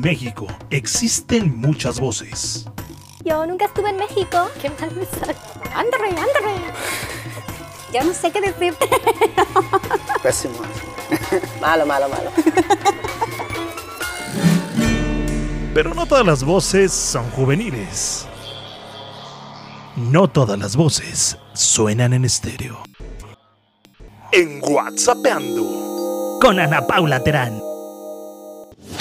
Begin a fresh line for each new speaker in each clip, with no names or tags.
En México existen muchas voces.
Yo nunca estuve en México. Qué mal me sale. Ándale, ándale. Ya no sé qué decir.
Pésimo. malo, malo, malo.
Pero no todas las voces son juveniles. No todas las voces suenan en estéreo. En WhatsAppando con Ana Paula Terán.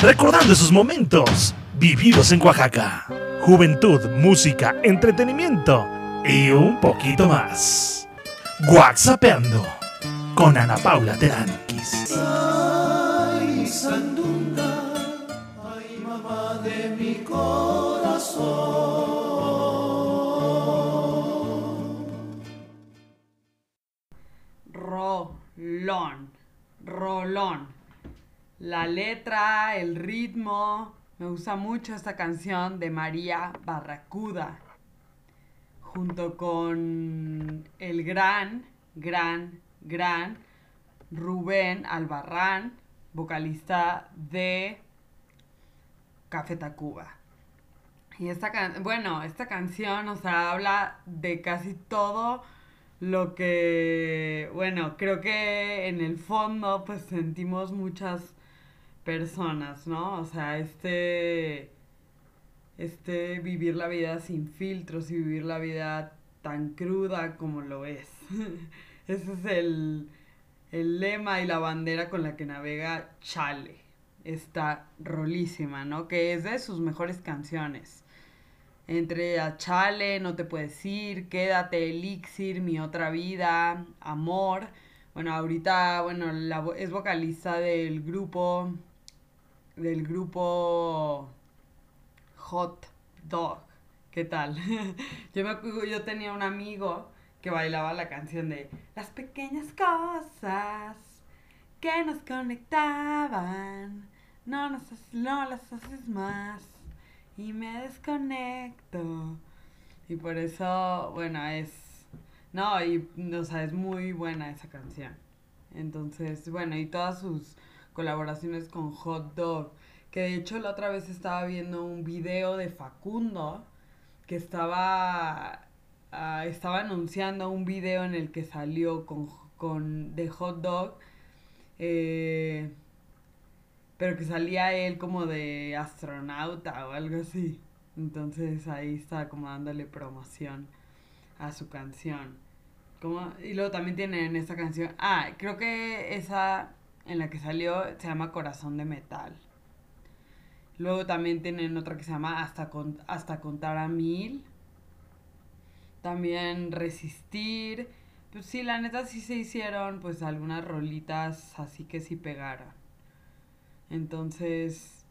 Recordando esos momentos vividos en Oaxaca. Juventud, música, entretenimiento y un poquito más. WhatsAppando con Ana Paula Terán.
Ay, sandunga, ay, mamá de mi corazón.
Rolón, rolón. La letra, el ritmo, me gusta mucho esta canción de María Barracuda, junto con el gran, gran, gran Rubén Albarrán, vocalista de Café Tacuba. Y esta bueno, esta canción, sea, habla de casi todo lo que, bueno, creo que en el fondo pues sentimos muchas personas, ¿no? O sea, este, este vivir la vida sin filtros y vivir la vida tan cruda como lo es. Ese es el, el lema y la bandera con la que navega Chale. Esta rolísima, ¿no? Que es de sus mejores canciones. Entre a Chale, No te puedes ir, Quédate, Elixir, Mi otra vida, Amor. Bueno, ahorita, bueno, es vocalista del grupo, del grupo Hot Dog. ¿Qué tal? yo, me, yo tenía un amigo que bailaba la canción de Las pequeñas cosas que nos conectaban, no, nos, no las haces más y me desconecto. Y por eso, bueno, es... No, y, o sea, es muy buena esa canción. Entonces, bueno, y todas sus colaboraciones con Hot Dog. Que de hecho la otra vez estaba viendo un video de Facundo que estaba, ah, estaba anunciando un video en el que salió con, con de Hot Dog. eh, pero que salía él como de astronauta o algo así. Entonces ahí está como dándole promoción a su canción. Como, y luego también tienen esta canción. Ah, creo que esa en la que salió se llama Corazón de Metal. Luego también tienen otra que se llama Hasta, con- Hasta Contar a Mil. También Resistir. Pues sí, la neta sí se hicieron pues algunas rolitas así que sí pegaron. Entonces,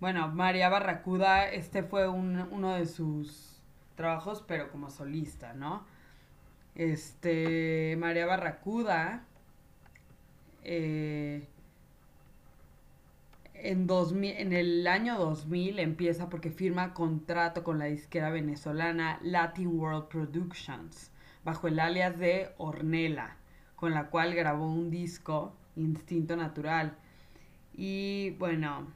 bueno, María Barracuda, este fue un- uno de sus trabajos, pero como solista, ¿no? Este, María Barracuda eh, en, 2000, en el año 2000 empieza porque firma contrato con la disquera venezolana Latin World Productions, bajo el alias de Ornella, con la cual grabó un disco, Instinto Natural. Y bueno,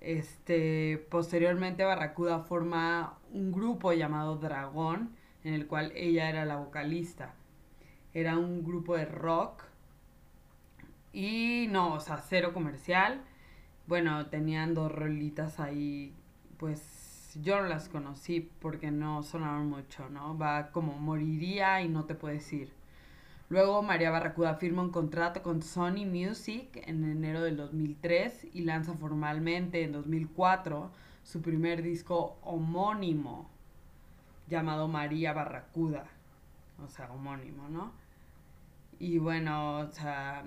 este, posteriormente Barracuda forma un grupo llamado Dragón, en el cual ella era la vocalista. Era un grupo de rock y no, o sea, cero comercial. Bueno, tenían dos rolitas ahí, pues yo no las conocí porque no sonaron mucho, ¿no? Va como moriría y no te puedes ir. Luego María Barracuda firma un contrato con Sony Music en enero del 2003 y lanza formalmente en 2004 su primer disco homónimo llamado María Barracuda, o sea, homónimo, ¿no? Y bueno, o sea,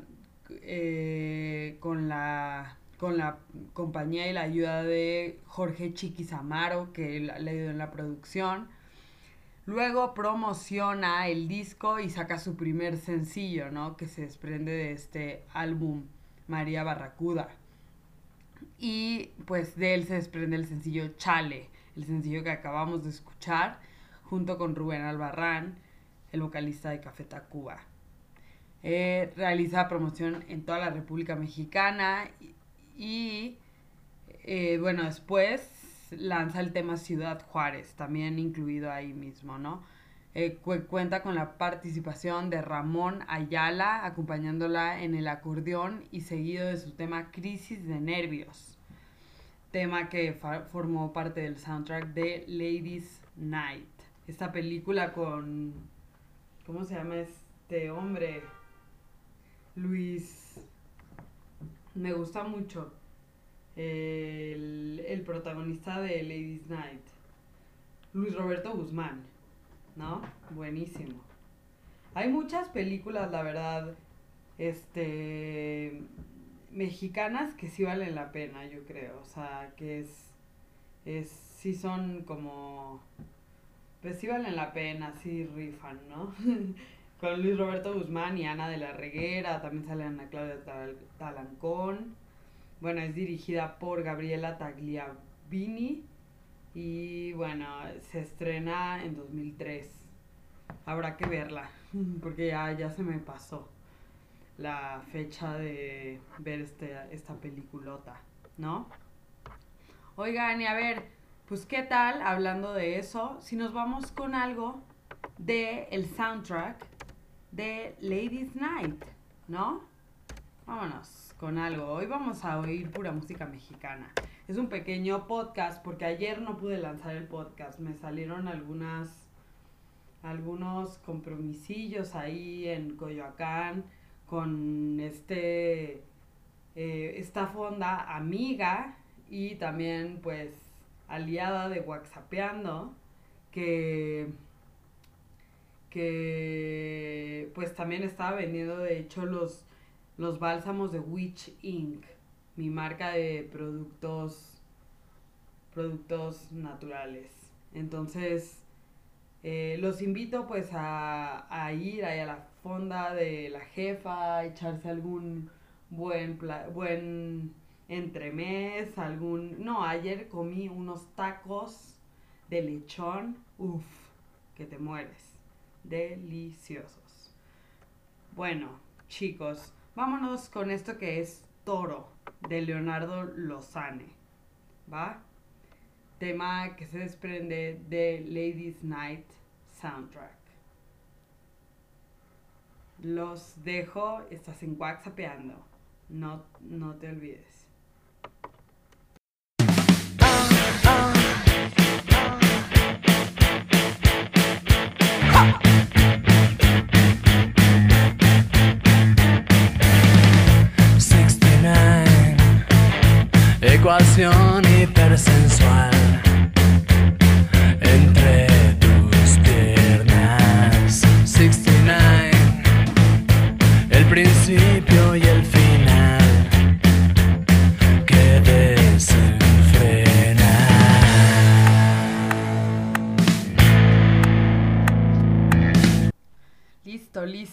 eh, con la con la compañía y la ayuda de Jorge Chiquizamaro, que le ayudó en la producción. Luego promociona el disco y saca su primer sencillo, ¿no? Que se desprende de este álbum, María Barracuda. Y pues de él se desprende el sencillo Chale, el sencillo que acabamos de escuchar, junto con Rubén Albarrán, el vocalista de Café Tacuba. Eh, realiza promoción en toda la República Mexicana y, eh, bueno, después lanza el tema Ciudad Juárez, también incluido ahí mismo, ¿no? Eh, cuenta con la participación de Ramón Ayala acompañándola en el acordeón y seguido de su tema Crisis de Nervios, tema que formó parte del soundtrack de Ladies Night. Esta película con... ¿Cómo se llama este hombre? Luis. Me gusta mucho. El, el, protagonista de Ladies Night. Luis Roberto Guzmán. ¿No? Buenísimo. Hay muchas películas, la verdad. Este. mexicanas que sí valen la pena, yo creo. O sea, que es. es sí son como. Pues sí valen la pena, sí rifan, ¿no? con Luis Roberto Guzmán y Ana de la Reguera, también sale Ana Claudia Talancón. Bueno, es dirigida por Gabriela Tagliavini y bueno, se estrena en 2003. Habrá que verla, porque ya, ya se me pasó la fecha de ver este, esta peliculota, ¿no? Oigan, y a ver, pues qué tal, hablando de eso, si nos vamos con algo de el soundtrack de Ladies Night, ¿no? Vámonos con algo. Hoy vamos a oír pura música mexicana. Es un pequeño podcast porque ayer no pude lanzar el podcast. Me salieron algunas algunos compromisillos ahí en Coyoacán con este eh, esta fonda amiga y también pues aliada de Whatsappeando que que pues también estaba vendiendo de hecho los, los bálsamos de Witch Inc., mi marca de productos productos naturales. Entonces, eh, los invito pues a, a, ir ahí a la fonda de la jefa, a echarse algún buen, buen entremés, algún... No, ayer comí unos tacos de lechón, uff, que te mueres deliciosos. Bueno, chicos, vámonos con esto que es Toro de Leonardo Lozane. ¿Va? Tema que se desprende de Ladies Night Soundtrack. Los dejo, estás en WhatsAppeando. No, no te olvides. Ecuación hipersensual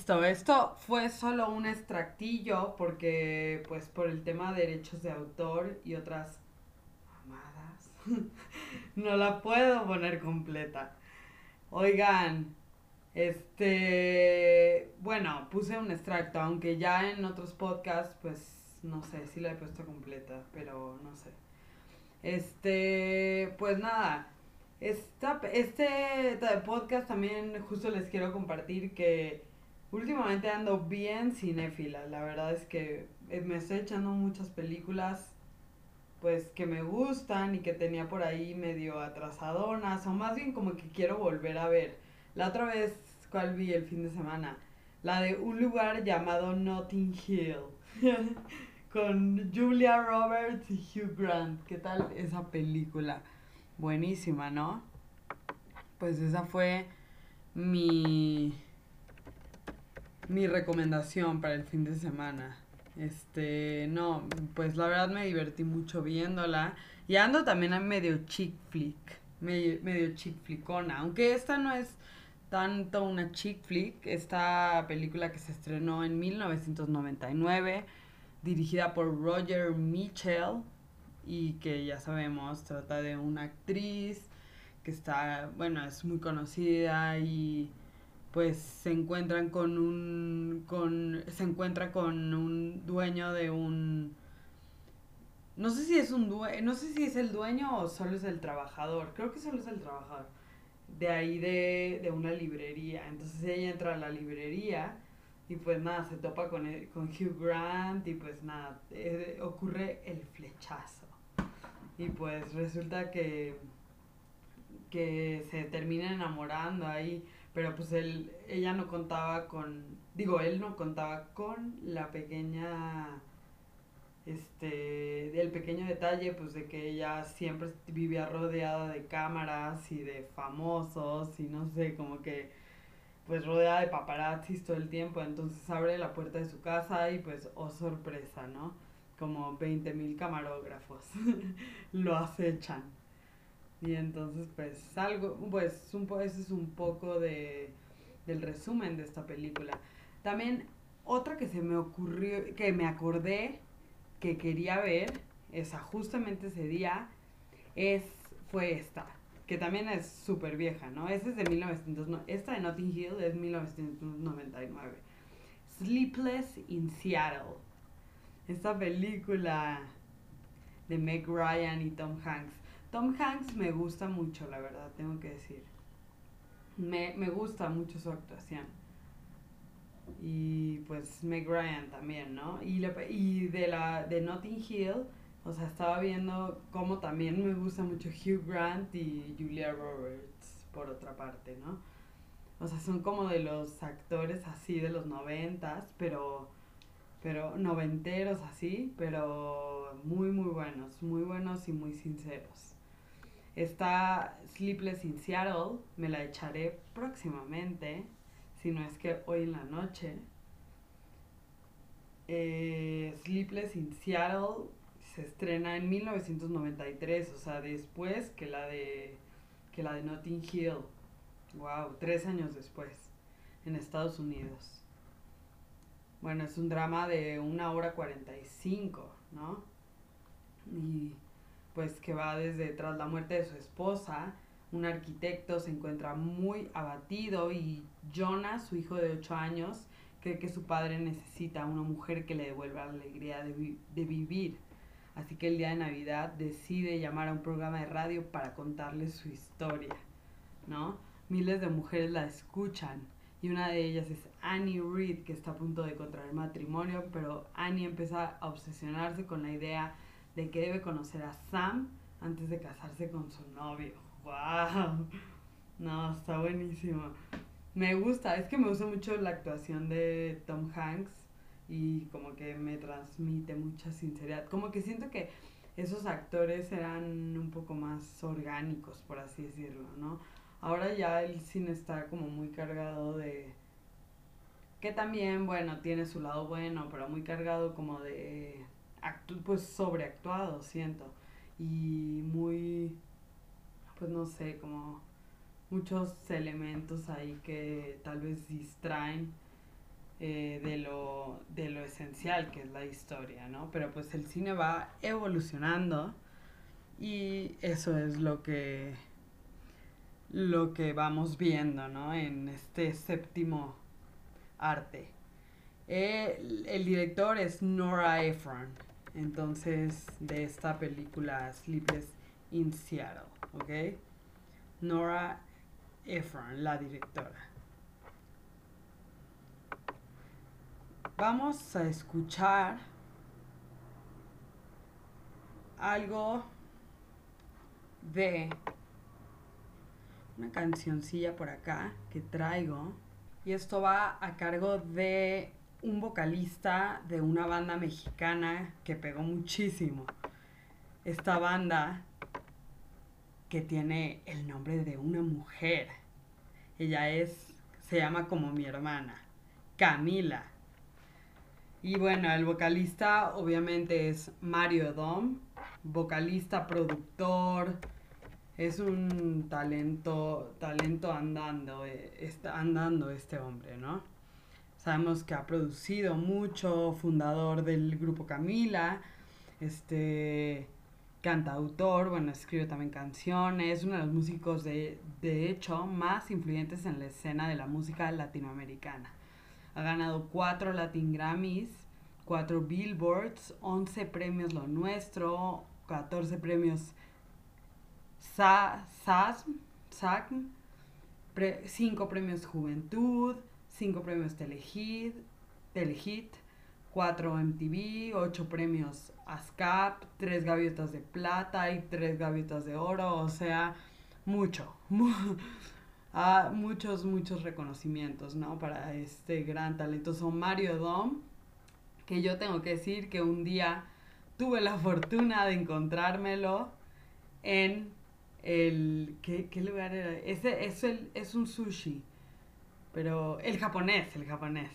Listo. Esto fue solo un extractillo porque, pues, por el tema de derechos de autor y otras amadas, no la puedo poner completa. Oigan, este, bueno, puse un extracto, aunque ya en otros podcasts, pues, no sé si la he puesto completa, pero no sé. Este, pues nada, esta, este podcast también justo les quiero compartir que últimamente ando bien cinéfila. La verdad es que eh, me estoy echando muchas películas pues que me gustan y que tenía por ahí medio atrasadonas o más bien como que quiero volver a ver. La otra vez, ¿cuál vi el fin de semana? La de un lugar llamado Notting Hill. con Julia Roberts y Hugh Grant. ¿Qué tal esa película? Buenísima, ¿no? Pues esa fue mi mi recomendación para el fin de semana. Este, no, pues la verdad me divertí mucho viéndola. Y ando también a medio chick flick, medio, medio chick flickona. Aunque esta no es tanto una chick flick, esta película que se estrenó en 1999 dirigida por Roger Mitchell y que ya sabemos trata de una actriz que está, bueno, es muy conocida y pues se encuentran con un con se encuentra con un dueño de un no sé si es un no sé si es el dueño o solo es el trabajador, creo que solo es el trabajador de ahí de, de una librería. Entonces ella entra a la librería y pues nada, se topa con, con Hugh Grant y pues nada, eh, ocurre el flechazo. Y pues resulta que, que se termina enamorando ahí, pero pues él, ella no contaba con, digo, él no contaba con la pequeña, este, el pequeño detalle pues de que ella siempre vivía rodeada de cámaras y de famosos y no sé, como que pues rodeada de paparazzis todo el tiempo, entonces abre la puerta de su casa y pues, oh sorpresa, ¿no? Como 20 mil camarógrafos lo acechan. Y entonces pues algo, pues un ese es un poco de, del resumen de esta película. También otra que se me ocurrió, que me acordé que quería ver, esa justamente ese día, es, fue esta que también es súper vieja, ¿no? Esta es de 1999. Esta de Notting Hill es 1999. Sleepless in Seattle. Esta película de Meg Ryan y Tom Hanks. Tom Hanks me gusta mucho, la verdad, tengo que decir. Me, me gusta mucho su actuación. Y pues Meg Ryan también, ¿no? Y, y de la de Notting Hill o sea, estaba viendo cómo también me gusta mucho Hugh Grant y Julia Roberts, por otra parte, ¿no? O sea, son como de los actores así de los noventas, pero, pero noventeros así, pero muy, muy buenos, muy buenos y muy sinceros. Está Sleepless in Seattle, me la echaré próximamente, si no es que hoy en la noche. Eh, Sleepless in Seattle se estrena en 1993, o sea, después que la de que la de Notting Hill. Wow, tres años después, en Estados Unidos. Bueno, es un drama de una hora 45, ¿no? Y pues que va desde tras la muerte de su esposa, un arquitecto se encuentra muy abatido y Jonas, su hijo de 8 años, cree que su padre necesita una mujer que le devuelva la alegría de, de vivir. Así que el día de Navidad decide llamar a un programa de radio para contarles su historia, ¿no? Miles de mujeres la escuchan y una de ellas es Annie Reed, que está a punto de contraer matrimonio, pero Annie empieza a obsesionarse con la idea de que debe conocer a Sam antes de casarse con su novio. ¡Wow! No, está buenísimo. Me gusta, es que me gusta mucho la actuación de Tom Hanks y como que me transmite mucha sinceridad. Como que siento que esos actores eran un poco más orgánicos, por así decirlo, ¿no? Ahora ya el cine está como muy cargado de... Que también, bueno, tiene su lado bueno, pero muy cargado como de... Actu pues sobreactuado, siento. Y muy... Pues no sé, como muchos elementos ahí que tal vez distraen eh, de, lo, de lo esencial que es la historia, ¿no? Pero pues el cine va evolucionando y eso es lo que lo que vamos viendo, ¿no? En este séptimo arte. El, director es Nora Ephron, entonces de esta película Sleepless in Seattle, ¿ok? Nora Ephron, la directora. Vamos a escuchar algo de una cancioncilla por acá que traigo. Y esto va a cargo de un vocalista de una banda mexicana que pegó muchísimo. Esta banda que tiene el nombre de una mujer. Ella es, se llama como mi hermana, Camila. Y bueno, el vocalista obviamente es Mario Dom, vocalista, productor, es un talento, talento andando, eh, está andando este hombre, ¿no? Sabemos que ha producido mucho, fundador del grupo Camila, este cantautor, bueno, escribe también canciones, uno de los músicos de, de hecho más influyentes en la escena de la música latinoamericana. Ha ganado cuatro Latin Grammys, cuatro Billboards, 11 premios Lo Nuestro, 14 premios SASM, SACM, 5 premios Juventud, 5 premios Telehit, Telehit 4 MTV, 8 premios ASCAP, 3 gaviotas de plata y 3 gaviotas de oro, o sea, mucho, ah, muchos, muchos reconocimientos, ¿no? Para este gran talentoso Mario Dom, que yo tengo que decir que un día tuve la fortuna de encontrármelo en el... ¿Qué, qué lugar era? Ese es, el, es un sushi, pero el japonés, el japonés.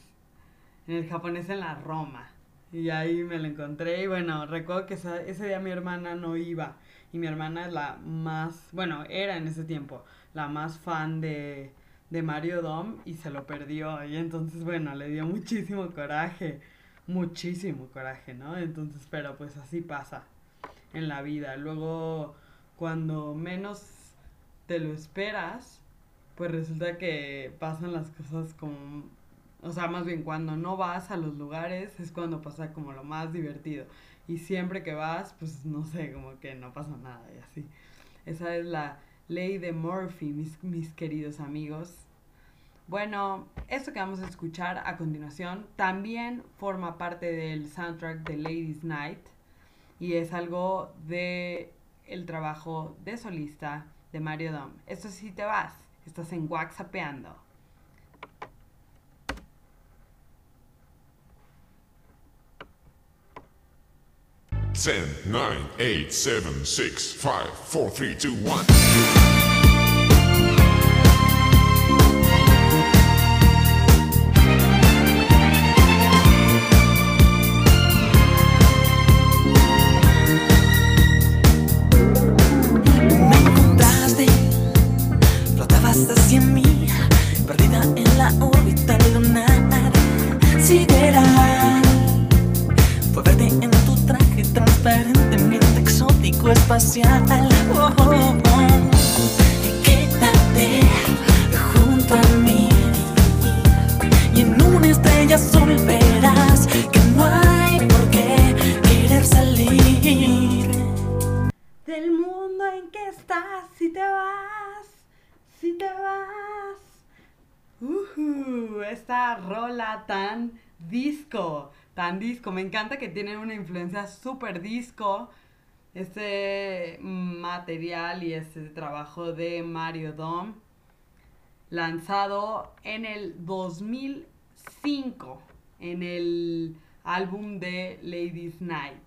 En el japonés en la Roma. Y ahí me lo encontré y bueno, recuerdo que ese día mi hermana no iba. Y mi hermana es la más, bueno, era en ese tiempo la más fan de, de Mario Dom y se lo perdió. Y entonces, bueno, le dio muchísimo coraje muchísimo coraje, ¿no? Entonces, pero pues así pasa en la vida. Luego, cuando menos te lo esperas, pues resulta que pasan las cosas como, o sea, más bien cuando no vas a los lugares es cuando pasa como lo más divertido. Y siempre que vas, pues no sé, como que no pasa nada y así. Esa es la ley de Murphy, mis, mis queridos amigos. Bueno, esto que vamos a escuchar a continuación también forma parte del soundtrack de Ladies Night y es algo de el trabajo de solista de Mario Dom. Esto sí te vas, estás en WhatsAppeando.
10, 9, 8, 7, 6, 5, 4, 3, 2, 1.
La órbita lunar sideral. Fue verte en tu traje transparentemente exótico espacial. Oh, oh, oh. Quédate junto a mí y en una estrella azul verás que no hay por qué querer salir.
Del mundo en que estás, si te vas, si te vas. Esta rola tan disco, tan disco. Me encanta que tiene una influencia súper disco. Este material y este trabajo de Mario Dom, lanzado en el 2005 en el álbum de Ladies Night.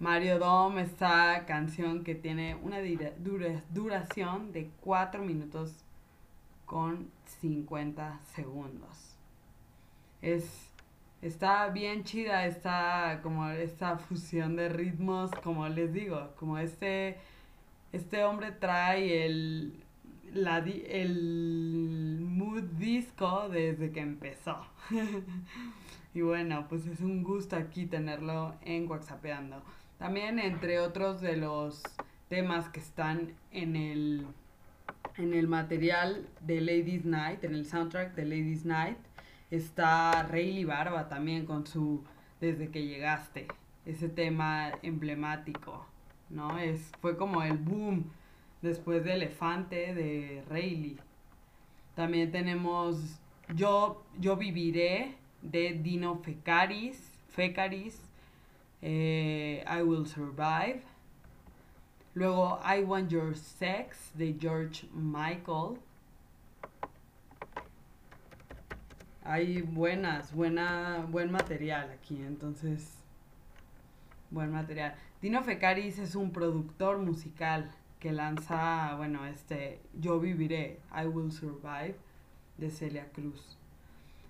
Mario Dom, esta canción que tiene una dura- dura- duración de 4 minutos con 50 segundos. Es, está bien chida esta, como esta fusión de ritmos, como les digo, como este, este hombre trae el, la el mood disco desde que empezó. y bueno, pues es un gusto aquí tenerlo en Whatsappeando. También entre otros de los temas que están en el en el material de Ladies Night, en el soundtrack de Ladies Night, está Rayleigh Barba también con su Desde que llegaste, ese tema emblemático, ¿no? Es, fue como el boom después de Elefante de Rayleigh. También tenemos Yo, Yo Viviré de Dino Fecaris, Fecaris, eh, I Will Survive. Luego I Want Your Sex de George Michael. Hay buenas, buena, buen material aquí, entonces buen material. Dino Fecaris es un productor musical que lanza, bueno, este Yo viviré, I Will Survive de Celia Cruz.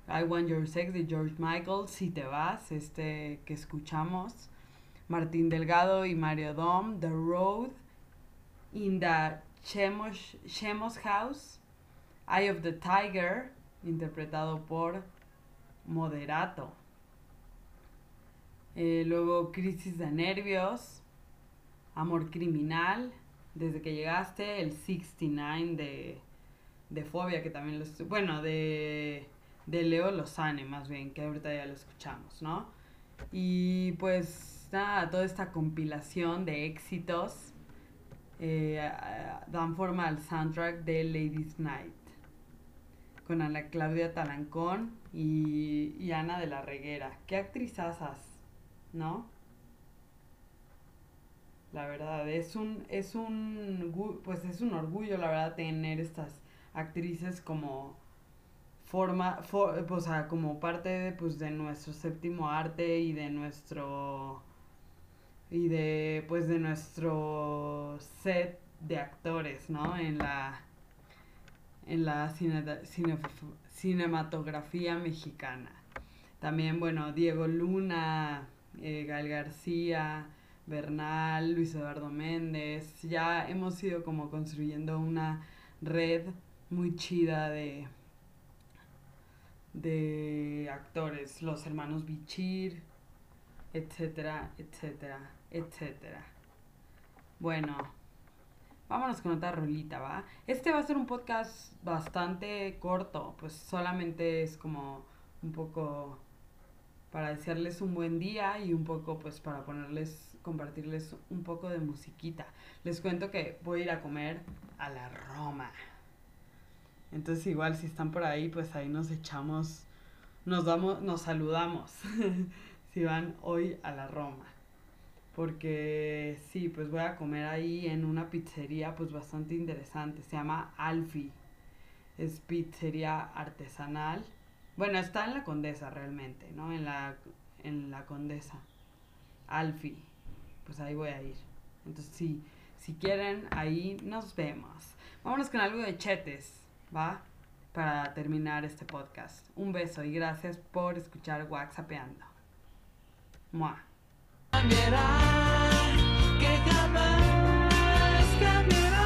I Want Your Sex de George Michael, Si te vas, este que escuchamos. Martín Delgado y Mario Dom, The Road, In the Chemos, House, Eye of the Tiger, interpretado por Moderato. Eh, luego Crisis de Nervios, Amor Criminal, Desde que llegaste, el 69 de, de Fobia, que también Bueno, de, de Leo Lozane, más bien, que ahorita ya lo escuchamos, ¿no? Y pues toda esta compilación de éxitos eh, dan forma al soundtrack de Ladies Night con Ana Claudia Talancón y, y Ana de la Reguera. Qué actrizazas, ¿no? La verdad, es un, es un, pues es un orgullo, la verdad, tener estas actrices como forma, for- o sea, como parte de, pues, de nuestro séptimo arte y de nuestro, y de, pues, de nuestro set de actores, ¿no? En la, en la cine- cine- cinematografía mexicana. También, bueno, Diego Luna, eh, Gal García, Bernal, Luis Eduardo Méndez. Ya hemos ido como construyendo una red muy chida de, de actores, los hermanos Bichir, etcétera, etcétera, etcétera. Bueno, vámonos con otra rolita, ¿va? Este va a ser un podcast bastante corto, pues solamente es como un poco para desearles un buen día y un poco pues para ponerles, compartirles un poco de musiquita. Les cuento que voy a ir a comer a la Roma. Entonces igual si están por ahí, pues ahí nos echamos, nos damos, nos saludamos si van hoy a la Roma. Porque sí, pues voy a comer ahí en una pizzería pues bastante interesante. Se llama Alfi. Es pizzería artesanal. Bueno, está en la Condesa realmente, ¿no? En la, en la Condesa. Alfi. Pues ahí voy a ir. Entonces, sí, si quieren, ahí nos vemos. Vámonos con algo de chetes, ¿va? Para terminar este podcast. Un beso y gracias por escuchar WhatsAppeando. Mua.
Cambiará, que jamás cambiará.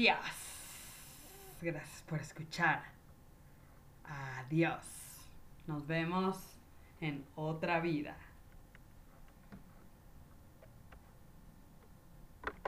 Adiós. Gracias por escuchar. Adiós. Nos vemos en otra vida.